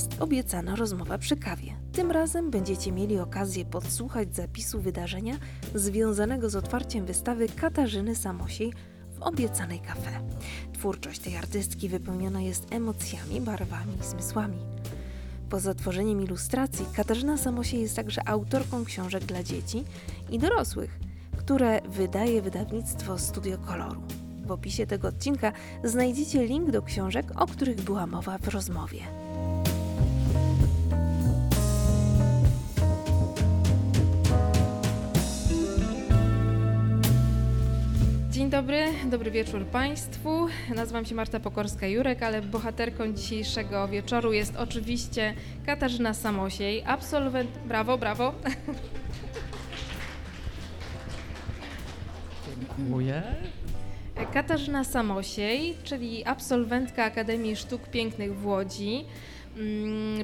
podcast Obiecana rozmowa przy kawie. Tym razem będziecie mieli okazję podsłuchać zapisu wydarzenia związanego z otwarciem wystawy Katarzyny Samosiej w obiecanej kafe. Twórczość tej artystki wypełniona jest emocjami, barwami i zmysłami. Poza tworzeniem ilustracji, Katarzyna Samosiej jest także autorką książek dla dzieci i dorosłych, które wydaje wydawnictwo Studio Koloru. W opisie tego odcinka znajdziecie link do książek, o których była mowa w rozmowie. Dzień dobry, dobry wieczór Państwu. Nazywam się Marta Pokorska-Jurek, ale bohaterką dzisiejszego wieczoru jest oczywiście Katarzyna Samosiej, absolwent... Brawo, brawo. Dziękuję. Katarzyna Samosiej, czyli absolwentka Akademii Sztuk Pięknych w Łodzi,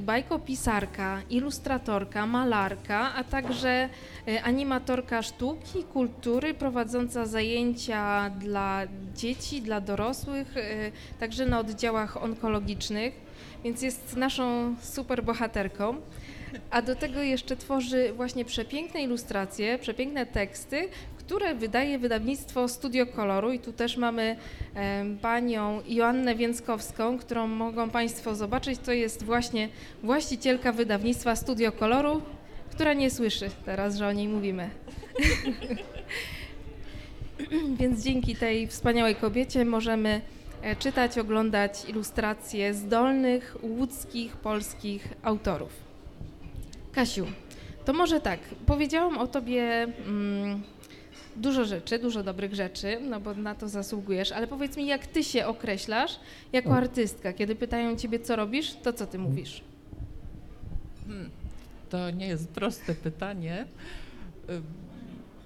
bajkopisarka, ilustratorka, malarka, a także e, animatorka sztuki, kultury, prowadząca zajęcia dla dzieci, dla dorosłych, e, także na oddziałach onkologicznych, więc jest naszą super bohaterką. A do tego jeszcze tworzy właśnie przepiękne ilustracje, przepiękne teksty, które wydaje wydawnictwo Studio Koloru i tu też mamy panią Joannę Więckowską, którą mogą Państwo zobaczyć. To jest właśnie właścicielka wydawnictwa Studio Koloru, która nie słyszy teraz, że o niej mówimy. Więc dzięki tej wspaniałej kobiecie możemy e, czytać, oglądać ilustracje zdolnych łódzkich, polskich autorów. Kasiu, to może tak, powiedziałam o tobie mm, dużo rzeczy, dużo dobrych rzeczy, no bo na to zasługujesz, ale powiedz mi, jak ty się określasz jako artystka? Kiedy pytają ciebie, co robisz, to co ty mówisz? Hmm, to nie jest proste pytanie,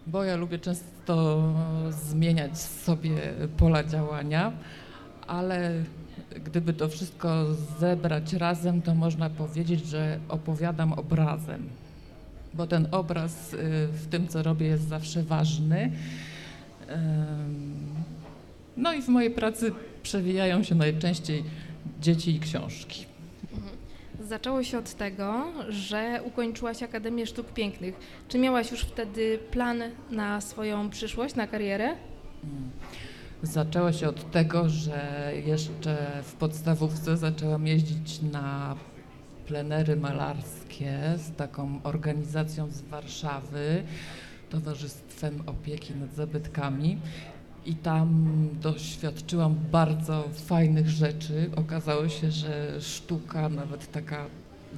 bo ja lubię często zmieniać sobie pola działania, ale gdyby to wszystko zebrać razem, to można powiedzieć, że opowiadam obrazem bo ten obraz y, w tym, co robię, jest zawsze ważny. No i w mojej pracy przewijają się najczęściej dzieci i książki. Mhm. Zaczęło się od tego, że ukończyłaś Akademię Sztuk Pięknych. Czy miałaś już wtedy plan na swoją przyszłość, na karierę? Zaczęło się od tego, że jeszcze w podstawówce zaczęłam jeździć na plenery malarskie z taką organizacją z Warszawy, Towarzystwem Opieki nad Zabytkami. I tam doświadczyłam bardzo fajnych rzeczy. Okazało się, że sztuka, nawet taka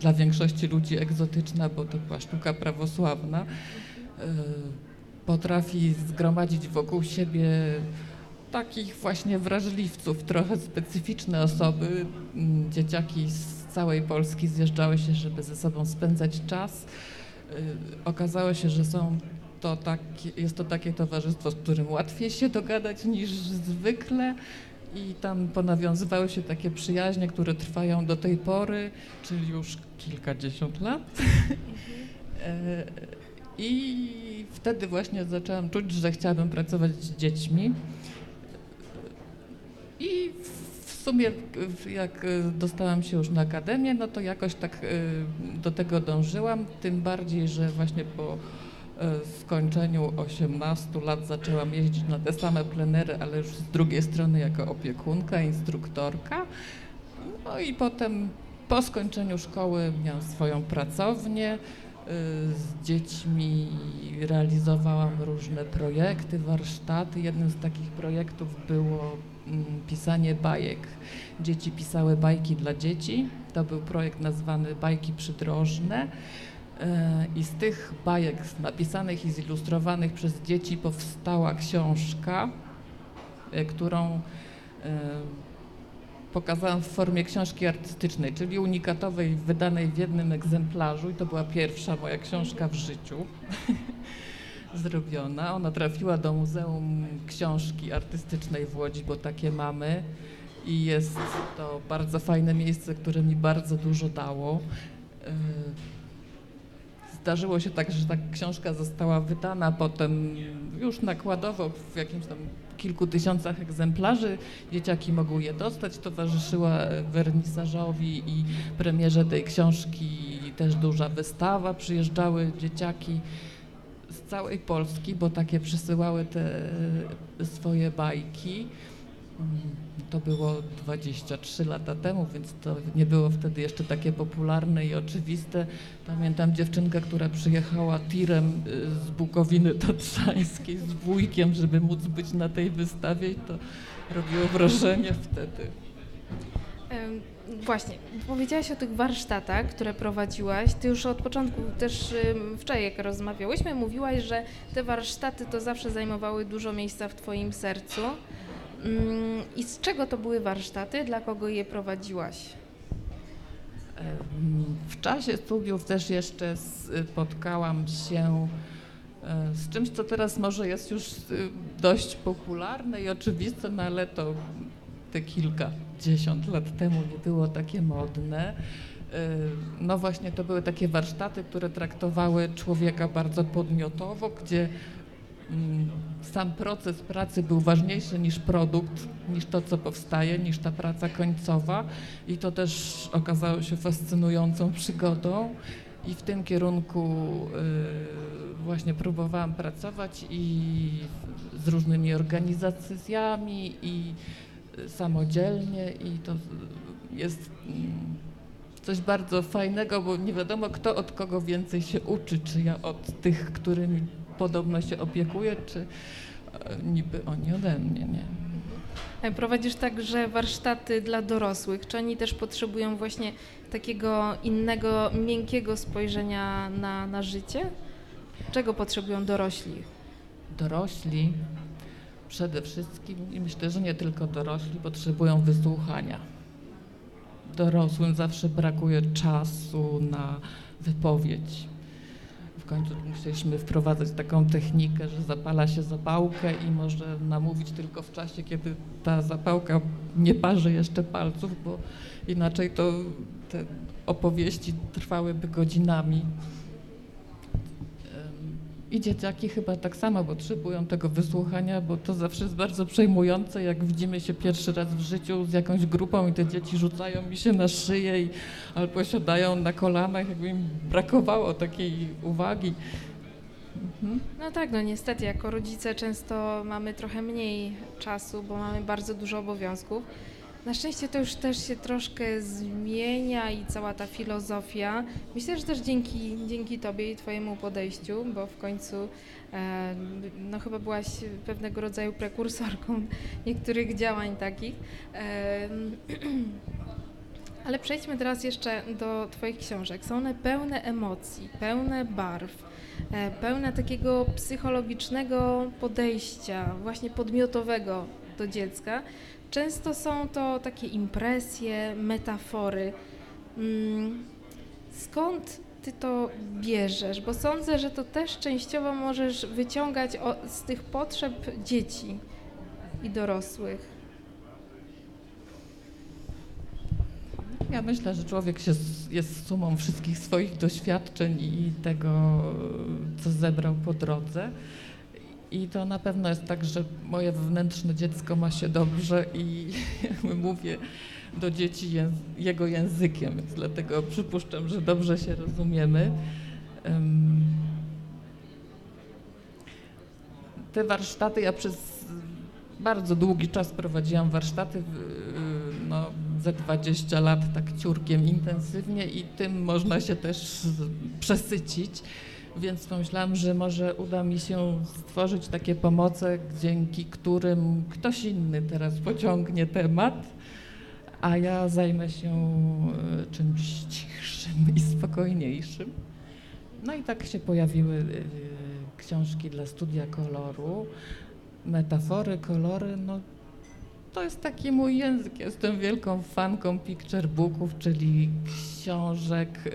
dla większości ludzi egzotyczna, bo to była sztuka prawosławna, e, potrafi zgromadzić wokół siebie takich właśnie wrażliwców, trochę specyficzne osoby, dzieciaki z całej Polski zjeżdżały się, żeby ze sobą spędzać czas. Y, okazało się, że są to takie, jest to takie towarzystwo, z którym łatwiej się dogadać niż zwykle i tam ponawiązywały się takie przyjaźnie, które trwają do tej pory, czyli już kilkadziesiąt lat. E, I wtedy właśnie zaczęłam czuć, że chciałabym pracować z dziećmi. I w sumie jak y, dostałam się już na akademię, no to jakoś tak y, do tego dążyłam, tym bardziej, że właśnie po y, skończeniu 18 lat zaczęłam jeździć na te same plenery, ale już z drugiej strony jako opiekunka, instruktorka. No i potem po skończeniu szkoły miałam swoją pracownię, z dziećmi realizowałam różne projekty, warsztaty. Jednym z takich projektów było pisanie bajek. Dzieci pisały bajki dla dzieci. To był projekt nazwany Bajki Przydrożne. E, I z tych bajek napisanych i zilustrowanych przez dzieci powstała książka, e, którą e, pokazałam w formie książki artystycznej, czyli unikatowej, wydanej w jednym egzemplarzu i to była pierwsza moja książka w życiu. zrobiona. Ona trafiła do Muzeum Książki Artystycznej w Łodzi, bo takie mamy. I jest to bardzo fajne miejsce, które mi bardzo dużo dało. zdarzyło się tak, że ta książka została wydana potem już nakładowo w jakimś tam kilku tysiącach egzemplarzy. Dzieciaki mogły je dostać. Towarzyszyła wernisażowi i premierze tej książki też duża wystawa. Przyjeżdżały dzieciaki z całej Polski, bo takie przysyłały te swoje bajki. Mm, to było 23 lata temu, więc to nie było wtedy jeszcze takie popularne i oczywiste. Pamiętam dziewczynkę, która przyjechała tirem y, z Bukowiny Tatrzańskiej z wujkiem, żeby móc być na tej wystawie i to robiło wrażenie wtedy. Właśnie, powiedziałaś o tych warsztatach, które prowadziłaś. Ty już od początku, też wczoraj jak rozmawiałyśmy, mówiłaś, że te warsztaty to zawsze zajmowały dużo miejsca w Twoim sercu. Mm, I z czego to były warsztaty? Dla kogo je prowadziłaś? W czasie studiów też jeszcze spotkałam się e, z czymś, co teraz może jest już e, dość popularne i oczywiste, no ale to te kilkadziesiąt lat temu nie było takie modne. E, no właśnie to były takie warsztaty, które traktowały człowieka bardzo podmiotowo, gdzie Mm, sam proces pracy był ważniejszy niż produkt, niż to, co powstaje, niż ta praca końcowa i to też okazało się fascynującą przygodą i w tym kierunku y, właśnie próbowałam pracować i z różnymi organizacjami i samodzielnie i to jest mm, coś bardzo fajnego, bo nie wiadomo kto od kogo więcej się uczy, czy ja od tych, którymi podobno się opiekuje, czy e, niby oni ode mnie, nie. Prowadzisz także warsztaty dla dorosłych. Czy oni też potrzebują właśnie takiego innego, miękkiego spojrzenia na, na życie? Czego potrzebują dorośli? Dorośli przede wszystkim, i myślę, że nie tylko dorośli, potrzebują wysłuchania. Dorosłym zawsze brakuje czasu na wypowiedź w końcu musieliśmy wprowadzać taką technikę, że zapala się zapałkę i może namówić tylko w czasie, kiedy ta zapałka nie parzy jeszcze palców, bo inaczej to te opowieści trwałyby godzinami. I dzieciaki chyba tak samo potrzebują tego wysłuchania, bo to zawsze jest bardzo przejmujące, jak widzimy się pierwszy raz w życiu z jakąś grupą i te dzieci rzucają mi się na szyję i, albo siadają na kolanach, jakby im brakowało takiej uwagi. Mhm. No tak, no niestety, jako rodzice często mamy trochę mniej czasu, bo mamy bardzo dużo obowiązków. Na szczęście to już też się troszkę zmienia i cała ta filozofia. Myślę, że też dzięki, dzięki Tobie i Twojemu podejściu, bo w końcu e, no chyba byłaś pewnego rodzaju prekursorką niektórych działań takich. E, ale przejdźmy teraz jeszcze do Twoich książek. Są one pełne emocji, pełne barw, e, pełne takiego psychologicznego podejścia, właśnie podmiotowego do dziecka. Często są to takie impresje, metafory. Mm, skąd ty to bierzesz? Bo sądzę, że to też częściowo możesz wyciągać z tych potrzeb dzieci i dorosłych. Ja myślę, że człowiek się jest sumą wszystkich swoich doświadczeń i tego, co zebrał po drodze. I to na pewno jest tak, że moje wewnętrzne dziecko ma się dobrze i jakby mówię do dzieci jego językiem, więc dlatego przypuszczam, że dobrze się rozumiemy. Te warsztaty, ja przez bardzo długi czas prowadziłam warsztaty, no, ze 20 lat tak ciurkiem intensywnie i tym można się też przesycić więc pomyślałam, że może uda mi się stworzyć takie pomoce, dzięki którym ktoś inny teraz pociągnie temat, a ja zajmę się e, czymś cichszym i spokojniejszym. No i tak się pojawiły e, książki dla studia koloru, metafory, kolory, no to jest taki mój język. Jestem wielką fanką picture booków, czyli książek, e,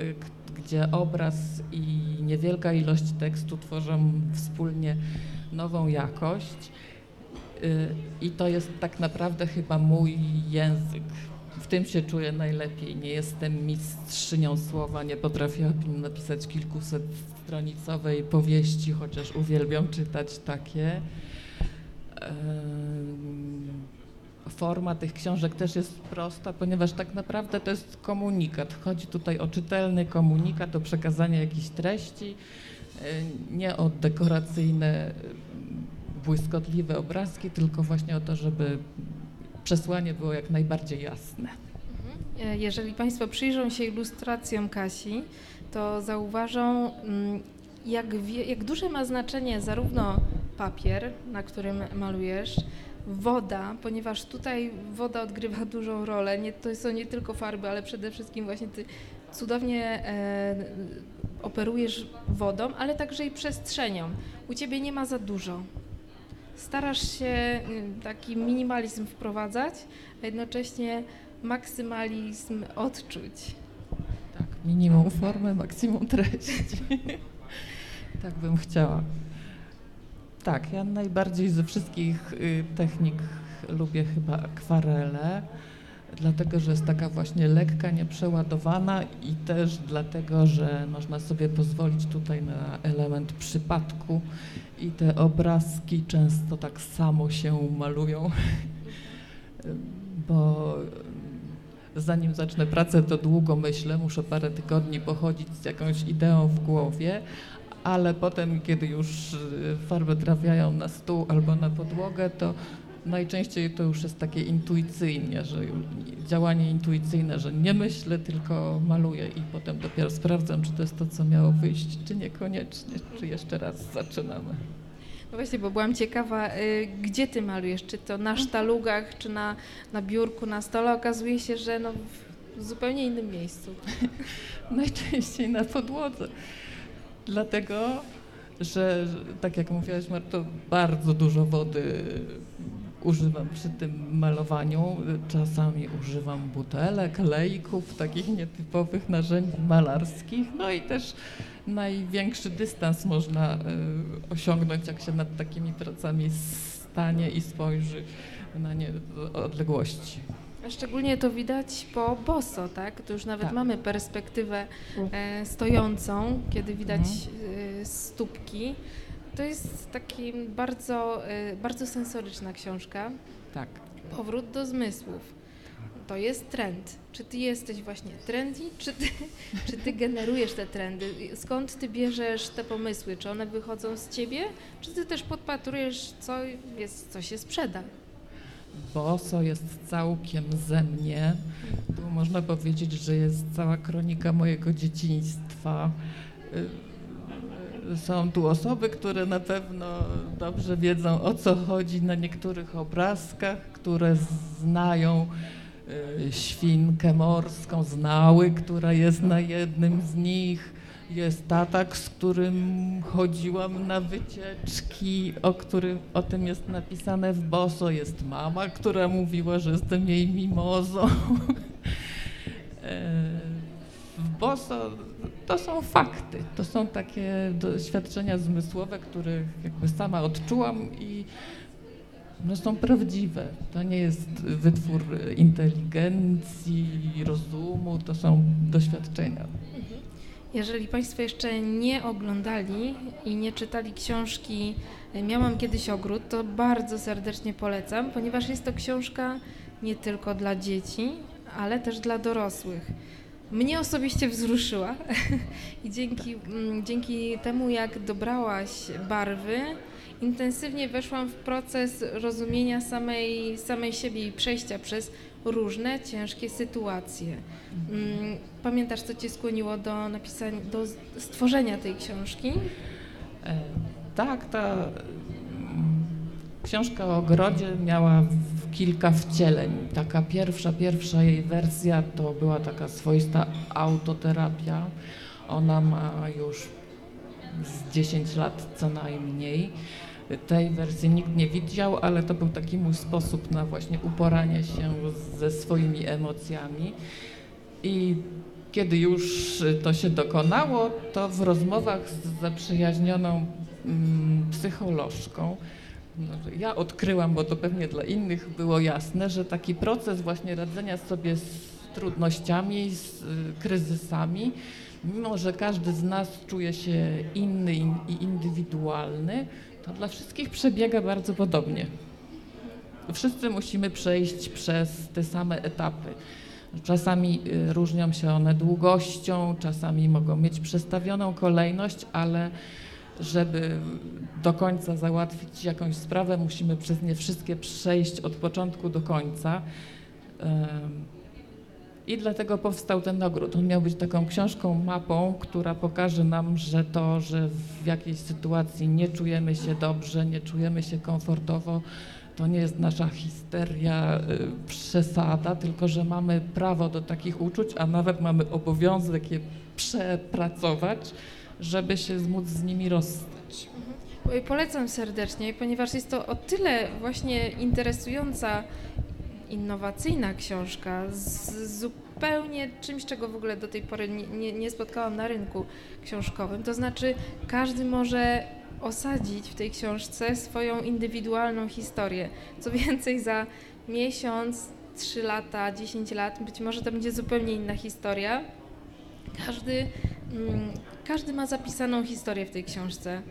gdzie obraz i niewielka ilość tekstu tworzą wspólnie nową jakość. Y, I to jest tak naprawdę chyba mój język. w tym się czuję najlepiej. Nie jestem mistrzynią słowa, nie potrafiłabym napisać kilkuset stronicowej powieści, chociaż uwielbiam czytać takie. Forma tych książek też jest prosta, ponieważ tak naprawdę to jest komunikat. Chodzi tutaj o czytelny komunikat, o przekazanie jakichś treści, e, nie o dekoracyjne, błyskotliwe obrazki, tylko właśnie o to, żeby przesłanie było jak najbardziej jasne. E, Jeżeli Państwo przyjrzą się ilustracjom Kasi, to zauważą, mm, jak, wie, jak duże ma znaczenie zarówno papier, na którym malujesz, woda, ponieważ tutaj woda odgrywa dużą rolę. Nie, to są nie tylko farby, ale przede wszystkim właśnie ty cudownie e, operujesz wodą, ale także i przestrzenią. U ciebie nie ma za dużo. Starasz się y, taki minimalizm wprowadzać, a jednocześnie maksymalizm odczuć. Tak, minimum formy, maksimum treści. tak bym chciała. Tak, ja najbardziej ze wszystkich y, technik lubię chyba akwarelę, dlatego że jest taka właśnie lekka, nieprzeładowana i też dlatego, że można sobie pozwolić tutaj na element przypadku i te obrazki często tak samo się malują, bo zanim zacznę pracę, to długo myślę, muszę parę tygodni pochodzić z jakąś ideą w głowie, ale potem, kiedy już y, farby trafiają na stół albo na podłogę, to najczęściej to już jest takie intuicyjnie, że działanie intuicyjne, że nie myślę, tylko maluję i potem dopiero sprawdzam, czy to jest to, co miało wyjść, czy niekoniecznie, czy jeszcze raz zaczynamy. No właśnie, bo byłam ciekawa, y, gdzie ty malujesz? Czy to na sztalugach, czy na, na biurku, na stole? Okazuje się, że no w zupełnie innym miejscu. Najczęściej na podłodze. Dlatego, że tak jak mówiłaś Marto, bardzo dużo wody używam przy tym malowaniu. Czasami używam butelek, lejków, takich nietypowych narzędzi malarskich. No i też największy dystans można y, osiągnąć, jak się nad takimi pracami stanie i spojrzy na nie odległości. A szczególnie to widać po boso, tak? To już nawet Tak. mamy perspektywę e, stojącą, kiedy widać Mhm. e, stópki. To jest taki bardzo, e, bardzo sensoryczna książka. Tak. Powrót do zmysłów. To jest trend. Czy ty jesteś właśnie trendy, czy ty, czy ty generujesz te trendy? Skąd ty bierzesz te pomysły? Czy one wychodzą z ciebie, czy ty też podpatrujesz, co, jest, co się sprzeda? Boso jest całkiem ze mnie. Tu można powiedzieć, że jest cała kronika mojego dzieciństwa. Y, y, Są tu osoby, które na pewno dobrze wiedzą o co chodzi na niektórych obrazkach, które znają y, świnkę morską, znały, która jest na jednym z nich. Jest tatak, z którym chodziłam na wycieczki, o, którym, o tym jest napisane w Boso. Jest mama, która mówiła, że jestem jej mimozą. E, w Boso to są fakty, to są takie doświadczenia zmysłowe, które jakby sama odczułam i no są prawdziwe. To nie jest wytwór inteligencji, rozumu, to są doświadczenia. Jeżeli Państwo jeszcze nie oglądali i nie czytali książki y, Miałam kiedyś ogród, to bardzo serdecznie polecam, ponieważ jest to książka nie tylko dla dzieci, ale też dla dorosłych. Mnie osobiście wzruszyła i dzięki, mm, dzięki temu, jak dobrałaś barwy, intensywnie weszłam w proces rozumienia samej, samej siebie i przejścia przez różne ciężkie sytuacje. Mm, Pamiętasz, co Cię skłoniło do napisania, do stworzenia tej książki? E, Tak, ta mm, książka o ogrodzie miała kilka wcieleń. Taka pierwsza, pierwsza jej wersja to była taka swoista autoterapia. Ona ma już z 10 lat co najmniej. Tej wersji nikt nie widział, ale to był taki mój sposób na właśnie uporanie się ze swoimi emocjami. I kiedy już to się dokonało, to w rozmowach z zaprzyjaźnioną mm, psycholożką no, ja odkryłam, bo to pewnie dla innych było jasne, że taki proces właśnie radzenia sobie z trudnościami, z y, kryzysami, mimo że każdy z nas czuje się inny i indywidualny, to dla wszystkich przebiega bardzo podobnie. Wszyscy musimy przejść przez te same etapy. Czasami y, różnią się one długością, czasami mogą mieć przestawioną kolejność, ale żeby do końca załatwić jakąś sprawę, musimy przez nie wszystkie przejść od początku do końca. I dlatego powstał ten ogród. On miał być taką książką, mapą, która pokaże nam, że to, że w jakiejś sytuacji nie czujemy się dobrze, nie czujemy się komfortowo, to nie jest nasza histeria, y, przesada, tylko że mamy prawo do takich uczuć, a nawet mamy obowiązek je przepracować, żeby się móc z nimi rozstać. Mhm. Polecam serdecznie, ponieważ jest to o tyle właśnie interesująca, innowacyjna książka z zupełnie czymś, czego w ogóle do tej pory nie, nie, nie spotkałam na rynku książkowym. To znaczy, każdy może osadzić w tej książce swoją indywidualną historię. Co więcej, za miesiąc, 3 lata, 10 lat, być może to będzie zupełnie inna historia. Każdy, mm, każdy ma zapisaną historię w tej książce.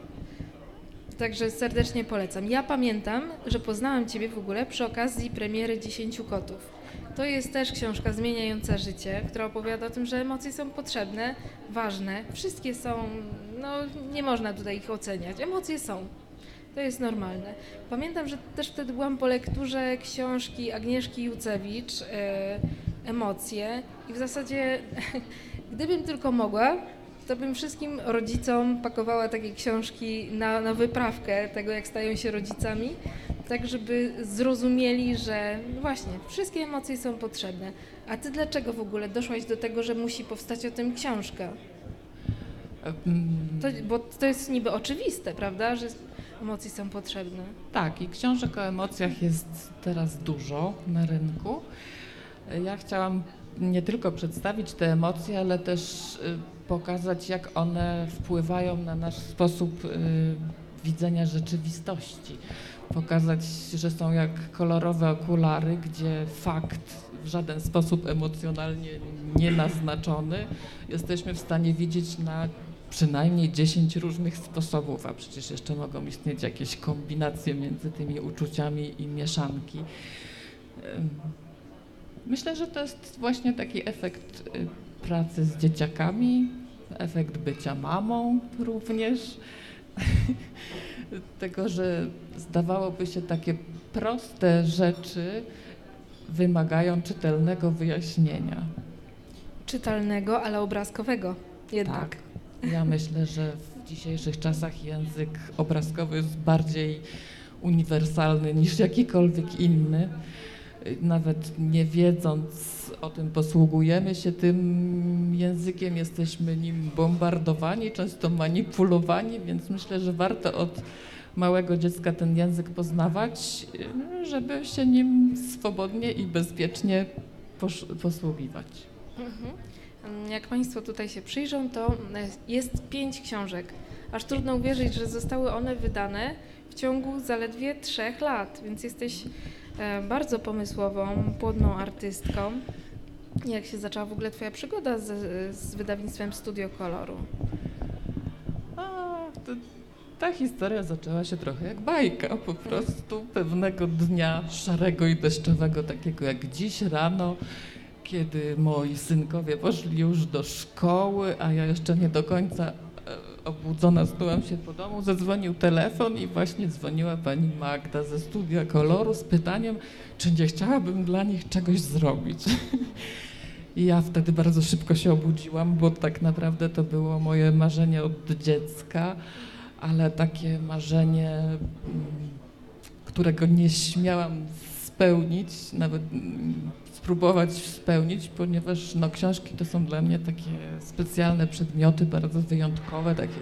Także serdecznie polecam. Ja pamiętam, że poznałam Ciebie w ogóle przy okazji premiery Dziesięciu Kotów. To jest też książka zmieniająca życie, która opowiada o tym, że emocje są potrzebne, ważne. Wszystkie są, no nie można tutaj ich oceniać. Emocje są. To jest normalne. Pamiętam, że też wtedy byłam po lekturze książki Agnieszki Jucewicz, e, Emocje i w zasadzie gdybym tylko mogła, to bym wszystkim rodzicom pakowała takie książki na, na wyprawkę tego, jak stają się rodzicami, tak żeby zrozumieli, że no właśnie, wszystkie emocje są potrzebne. A ty dlaczego w ogóle doszłaś do tego, że musi powstać o tym książka? To, bo to jest niby oczywiste, prawda, że emocje są potrzebne. Tak, i książek o emocjach jest teraz dużo na rynku. Ja chciałam nie tylko przedstawić te emocje, ale też y, pokazać, jak one wpływają na nasz sposób y, widzenia rzeczywistości. Pokazać, że są jak kolorowe okulary, gdzie fakt w żaden sposób emocjonalnie nienaznaczony jesteśmy w stanie widzieć na przynajmniej 10 różnych sposobów, a przecież jeszcze mogą istnieć jakieś kombinacje między tymi uczuciami i mieszanki. Myślę, że to jest właśnie taki efekt y, pracy z dzieciakami, efekt bycia mamą również. Tego, że zdawałoby się takie proste rzeczy wymagają czytelnego wyjaśnienia. Czytelnego, ale obrazkowego jednak. Tak. Ja myślę, że w dzisiejszych czasach język obrazkowy jest bardziej uniwersalny niż jakikolwiek inny nawet nie wiedząc o tym, posługujemy się tym językiem, jesteśmy nim bombardowani, często manipulowani, więc myślę, że warto od małego dziecka ten język poznawać, żeby się nim swobodnie i bezpiecznie posługiwać. Mhm. Jak Państwo tutaj się przyjrzą, to jest pięć książek. Aż trudno uwierzyć, że zostały one wydane w ciągu zaledwie trzech lat, więc jesteś E, bardzo pomysłową, płodną artystką. Jak się zaczęła w ogóle Twoja przygoda z, z wydawnictwem Studio Koloru? A, to, ta historia zaczęła się trochę jak bajka. Po prostu pewnego dnia szarego i deszczowego, takiego jak dziś rano, kiedy moi synkowie poszli już do szkoły, a ja jeszcze nie do końca obudzona zbyłam się po domu, zadzwonił telefon i właśnie dzwoniła pani Magda ze studia koloru z pytaniem, czy nie chciałabym dla nich czegoś zrobić. I ja wtedy bardzo szybko się obudziłam, bo tak naprawdę to było moje marzenie od dziecka, ale takie marzenie, mm, którego nie śmiałam spełnić, nawet spróbować spełnić, ponieważ no, książki to są dla mnie takie specjalne przedmioty, bardzo wyjątkowe, takie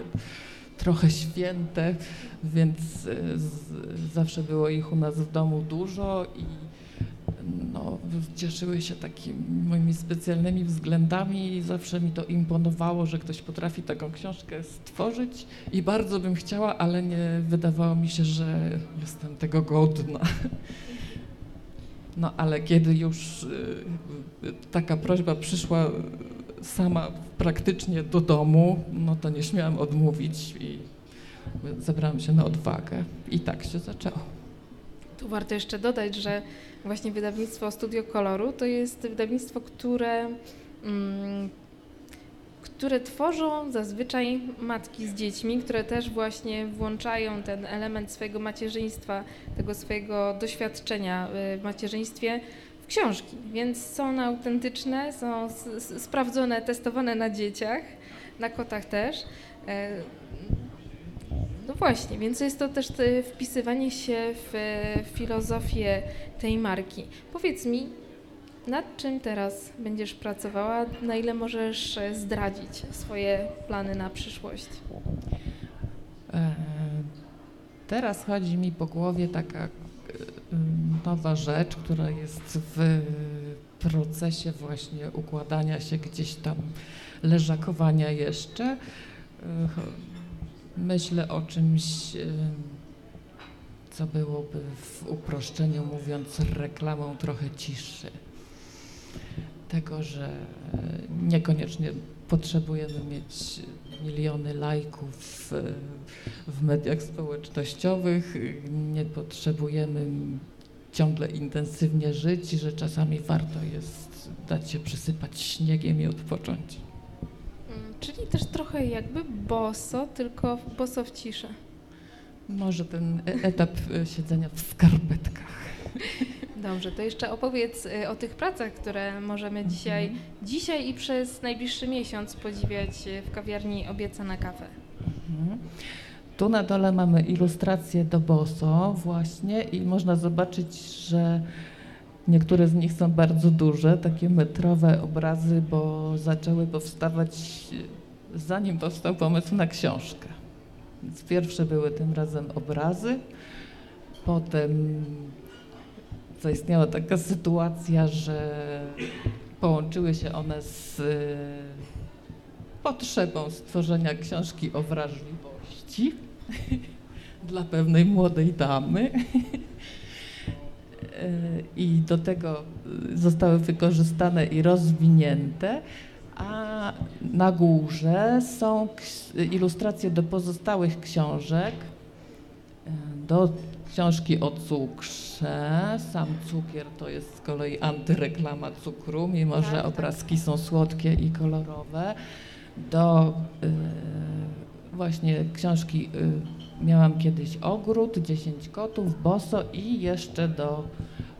trochę święte, więc z, zawsze było ich u nas w domu dużo i no, cieszyły się takimi moimi specjalnymi względami i zawsze mi to imponowało, że ktoś potrafi taką książkę stworzyć i bardzo bym chciała, ale nie wydawało mi się, że jestem tego godna. No ale kiedy już y, taka prośba przyszła sama praktycznie do domu, no to nie śmiałam odmówić i zebrałam się na odwagę i tak się zaczęło. Tu warto jeszcze dodać, że właśnie wydawnictwo Studio Koloru to jest wydawnictwo, które, mm, które tworzą zazwyczaj matki z dziećmi, które też właśnie włączają ten element swojego macierzyństwa, tego swojego doświadczenia y, w macierzyństwie w książki. Więc są one autentyczne, są sprawdzone, testowane na dzieciach, na kotach też. E, no właśnie, więc jest to też wpisywanie się w filozofię tej marki. Powiedz mi, nad czym teraz będziesz pracowała? Na ile możesz zdradzić swoje plany na przyszłość? E, teraz chodzi mi po głowie taka e, nowa rzecz, która jest w procesie właśnie układania się gdzieś tam, leżakowania jeszcze e, myślę o czymś, co byłoby w uproszczeniu mówiąc reklamą trochę ciszy. Tego, że niekoniecznie potrzebujemy mieć miliony lajków w mediach społecznościowych, nie potrzebujemy ciągle intensywnie żyć, że czasami warto jest dać się przysypać śniegiem i odpocząć. Czyli też trochę jakby boso, tylko boso w ciszy. Może ten e- etap e, siedzenia w skarpetkach. Dobrze, to jeszcze opowiedz e, o tych pracach, które możemy mhm. dzisiaj, dzisiaj i przez najbliższy miesiąc podziwiać w kawiarni Obiecana Kawę. Mhm. Tu na dole mamy ilustracje do boso właśnie i można zobaczyć, że Niektóre z nich są bardzo duże, takie metrowe obrazy, bo zaczęły powstawać zanim powstał pomysł na książkę. Więc pierwsze były tym razem obrazy, potem zaistniała taka sytuacja, że połączyły się one z potrzebą stworzenia książki o wrażliwości dla pewnej młodej damy. I do tego zostały wykorzystane i rozwinięte a na górze są ilustracje do pozostałych książek, e, do książki o cukrze. Sam cukier to jest z kolei antyreklama cukru, mimo tak, że tak. obrazki tak. są słodkie i kolorowe. Do y, właśnie książki y, miałam kiedyś ogród, 10 kotów, boso i jeszcze do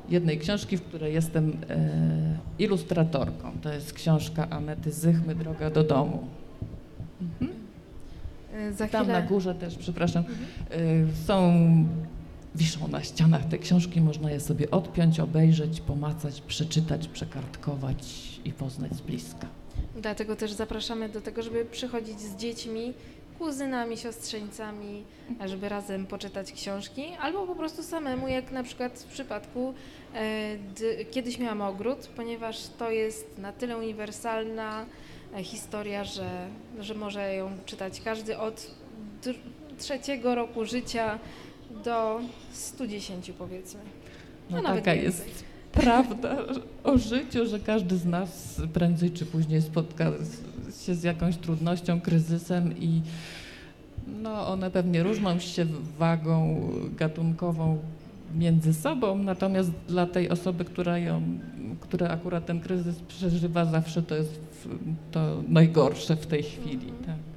jednej książki, w której jestem e, ilustratorką. To jest książka Anety Zychmy, Droga do domu. Mhm. Za Tam na górze też, przepraszam, mhm. e, są, wiszą na ścianach te książki, można je sobie odpiąć, obejrzeć, pomacać, przeczytać, przekartkować i poznać z bliska. Dlatego też zapraszamy do tego, żeby przychodzić z dziećmi kuzynami, siostrzeńcami, żeby razem poczytać książki, albo po prostu samemu, jak na przykład w przypadku e, kiedyś miałam ogród, ponieważ to jest na tyle uniwersalna e, historia, że, że może ją czytać każdy od trzeciego roku życia do 110 powiedzmy. No, no taka jest prawda o życiu, że każdy z nas prędzej czy później spotka się z jakąś trudnością, kryzysem i no, one pewnie różnią się wagą gatunkową między sobą, natomiast dla tej osoby, która ją, która akurat ten kryzys przeżywa, zawsze to jest to najgorsze w tej chwili. Mhm. Tak.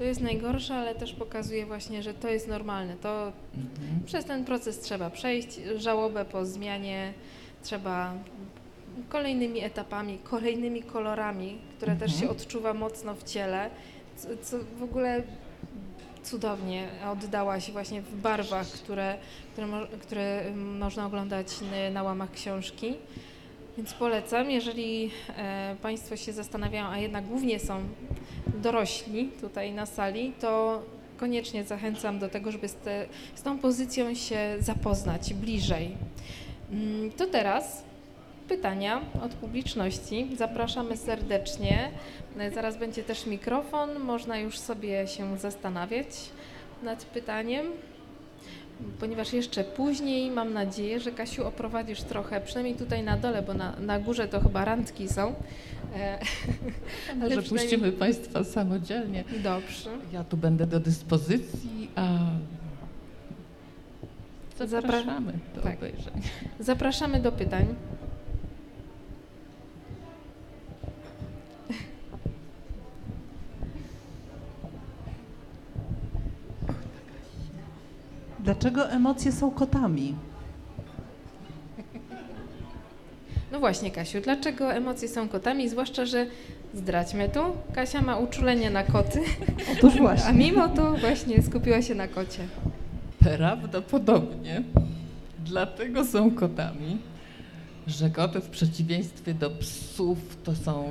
To jest najgorsze, ale też pokazuje właśnie, że to jest normalne. To mhm. przez ten proces trzeba przejść, żałobę po zmianie trzeba kolejnymi etapami, kolejnymi kolorami, które mhm. też się odczuwa mocno w ciele, co, co w ogóle cudownie oddałaś właśnie w barwach, które, które, które można oglądać na łamach książki. Więc polecam, jeżeli e, Państwo się zastanawiają, a jednak głównie są dorośli tutaj na sali, to koniecznie zachęcam do tego, żeby z, te, z tą pozycją się zapoznać bliżej. Mm, to teraz pytania od publiczności. Zapraszamy serdecznie. E, Zaraz będzie też mikrofon, można już sobie się zastanawiać nad pytaniem. Ponieważ jeszcze później mam nadzieję, że Kasiu oprowadzisz trochę, przynajmniej tutaj na dole, bo na, na górze to chyba randki są. E, Może przynajmniej- puścimy Państwa samodzielnie. Dobrze. Ja tu będę do dyspozycji, a zapraszamy do tak. obejrzenia. Zapraszamy do pytań. Dlaczego emocje są kotami? No właśnie, Kasiu, dlaczego emocje są kotami? Zwłaszcza, że zdradźmy to, Kasia ma uczulenie na koty, Otóż a właśnie. mimo to właśnie skupiła się na kocie. Prawdopodobnie dlatego są kotami, że koty w przeciwieństwie do psów to są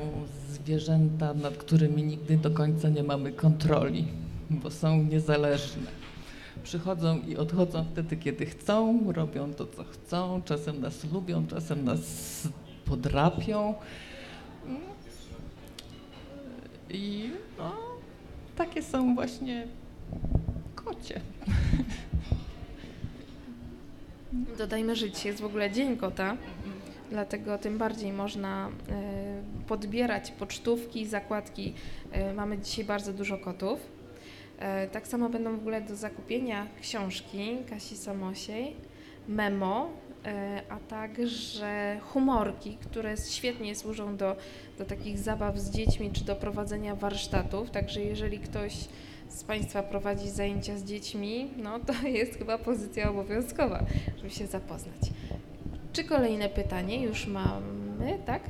zwierzęta, nad którymi nigdy do końca nie mamy kontroli, bo są niezależne. Przychodzą i odchodzą wtedy, kiedy chcą, robią to, co chcą, czasem nas lubią, czasem nas podrapią. I no, takie są właśnie kocie. Dodajmy, że dzisiaj jest w ogóle Dzień Kota, dlatego tym bardziej można e, podbierać pocztówki, zakładki. E, Mamy dzisiaj bardzo dużo kotów. E, Tak samo będą w ogóle do zakupienia książki Kasi Samosiej, memo, e, a także humorki, które świetnie służą do, do takich zabaw z dziećmi czy do prowadzenia warsztatów. Także jeżeli ktoś z Państwa prowadzi zajęcia z dziećmi, no to jest chyba pozycja obowiązkowa, żeby się zapoznać. Czy kolejne pytanie już mamy, tak? Y,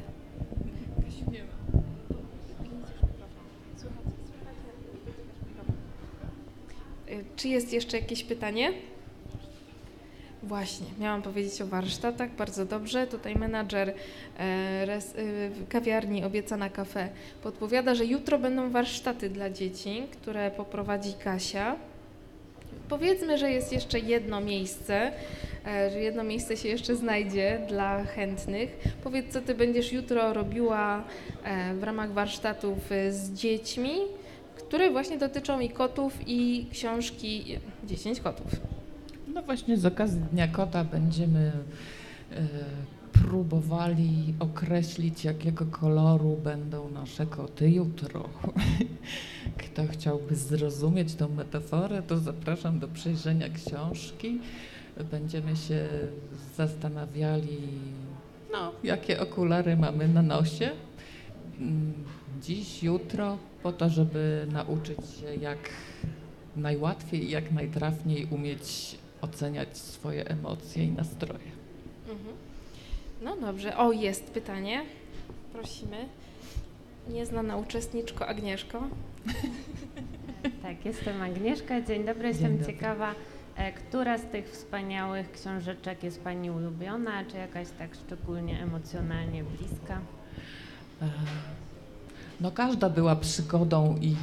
Czy jest jeszcze jakieś pytanie? Właśnie, miałam powiedzieć o warsztatach, bardzo dobrze. Tutaj menadżer e, res, y, kawiarni Obiecana Cafe podpowiada, że jutro będą warsztaty dla dzieci, które poprowadzi Kasia. Powiedzmy, że jest jeszcze jedno miejsce, e, że jedno miejsce się jeszcze znajdzie dla chętnych. Powiedz, co ty będziesz jutro robiła e, w ramach warsztatów e, z dziećmi, które właśnie dotyczą i kotów, i książki 10 kotów. No właśnie z okazji Dnia Kota będziemy e, próbowali określić, jakiego koloru będą nasze koty jutro. Kto chciałby zrozumieć tą metaforę, to zapraszam do przejrzenia książki. Będziemy się zastanawiali, no, jakie okulary mamy na nosie. Mm, Dziś, jutro, po to, żeby nauczyć się jak najłatwiej i jak najtrafniej umieć oceniać swoje emocje i nastroje. Mhm. No dobrze. O, jest pytanie. Prosimy. Nieznana uczestniczko Agnieszko. Tak, jestem Agnieszka. Dzień dobry, jestem dobry. ciekawa, e, która z tych wspaniałych książeczek jest Pani ulubiona, czy jakaś tak szczególnie emocjonalnie bliska? E, No każda była przygodą i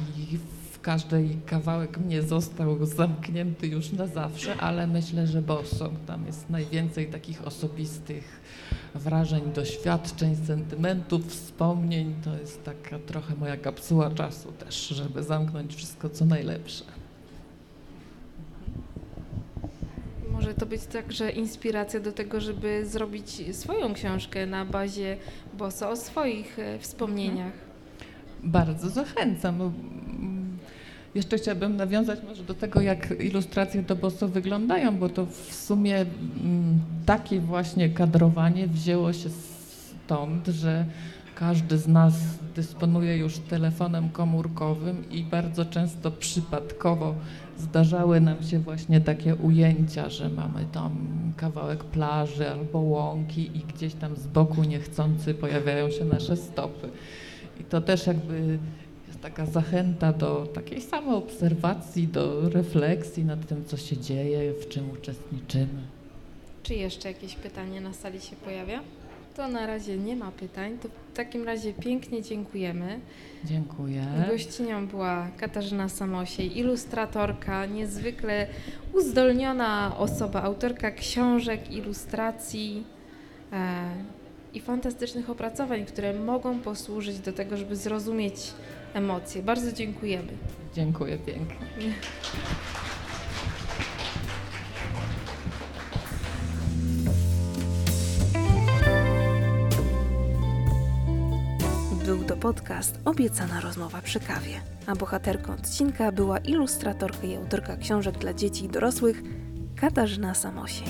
w każdej kawałek mnie został zamknięty już na zawsze, ale myślę, że Bossong tam jest najwięcej takich osobistych wrażeń, doświadczeń, sentymentów, wspomnień. To jest taka trochę moja kapsuła czasu też, żeby zamknąć wszystko co najlepsze. Może to być także inspiracja do tego, żeby zrobić swoją książkę na bazie Boso o swoich e, wspomnieniach. Bardzo zachęcam. No, mm, Jeszcze chciałabym nawiązać może do tego, jak ilustracje do Bosso wyglądają, bo to w sumie mm, takie właśnie kadrowanie wzięło się stąd, że każdy z nas dysponuje już telefonem komórkowym i bardzo często przypadkowo zdarzały nam się właśnie takie ujęcia, że mamy tam kawałek plaży albo łąki i gdzieś tam z boku niechcący pojawiają się nasze stopy. I to też jakby jest taka zachęta do takiej samoobserwacji, do refleksji nad tym, co się dzieje, w czym uczestniczymy. Czy jeszcze jakieś pytanie na sali się pojawia? To na razie nie ma pytań. To w takim razie pięknie dziękujemy. Dziękuję. Gościnią była Katarzyna Samosiej, ilustratorka, niezwykle uzdolniona osoba, autorka książek, ilustracji. E, i fantastycznych opracowań, które mogą posłużyć do tego, żeby zrozumieć emocje. Bardzo dziękujemy. Dziękuję pięknie. Był to podcast Obiecana rozmowa przy kawie, a bohaterką odcinka była ilustratorka i autorka książek dla dzieci i dorosłych Katarzyna Samosiej.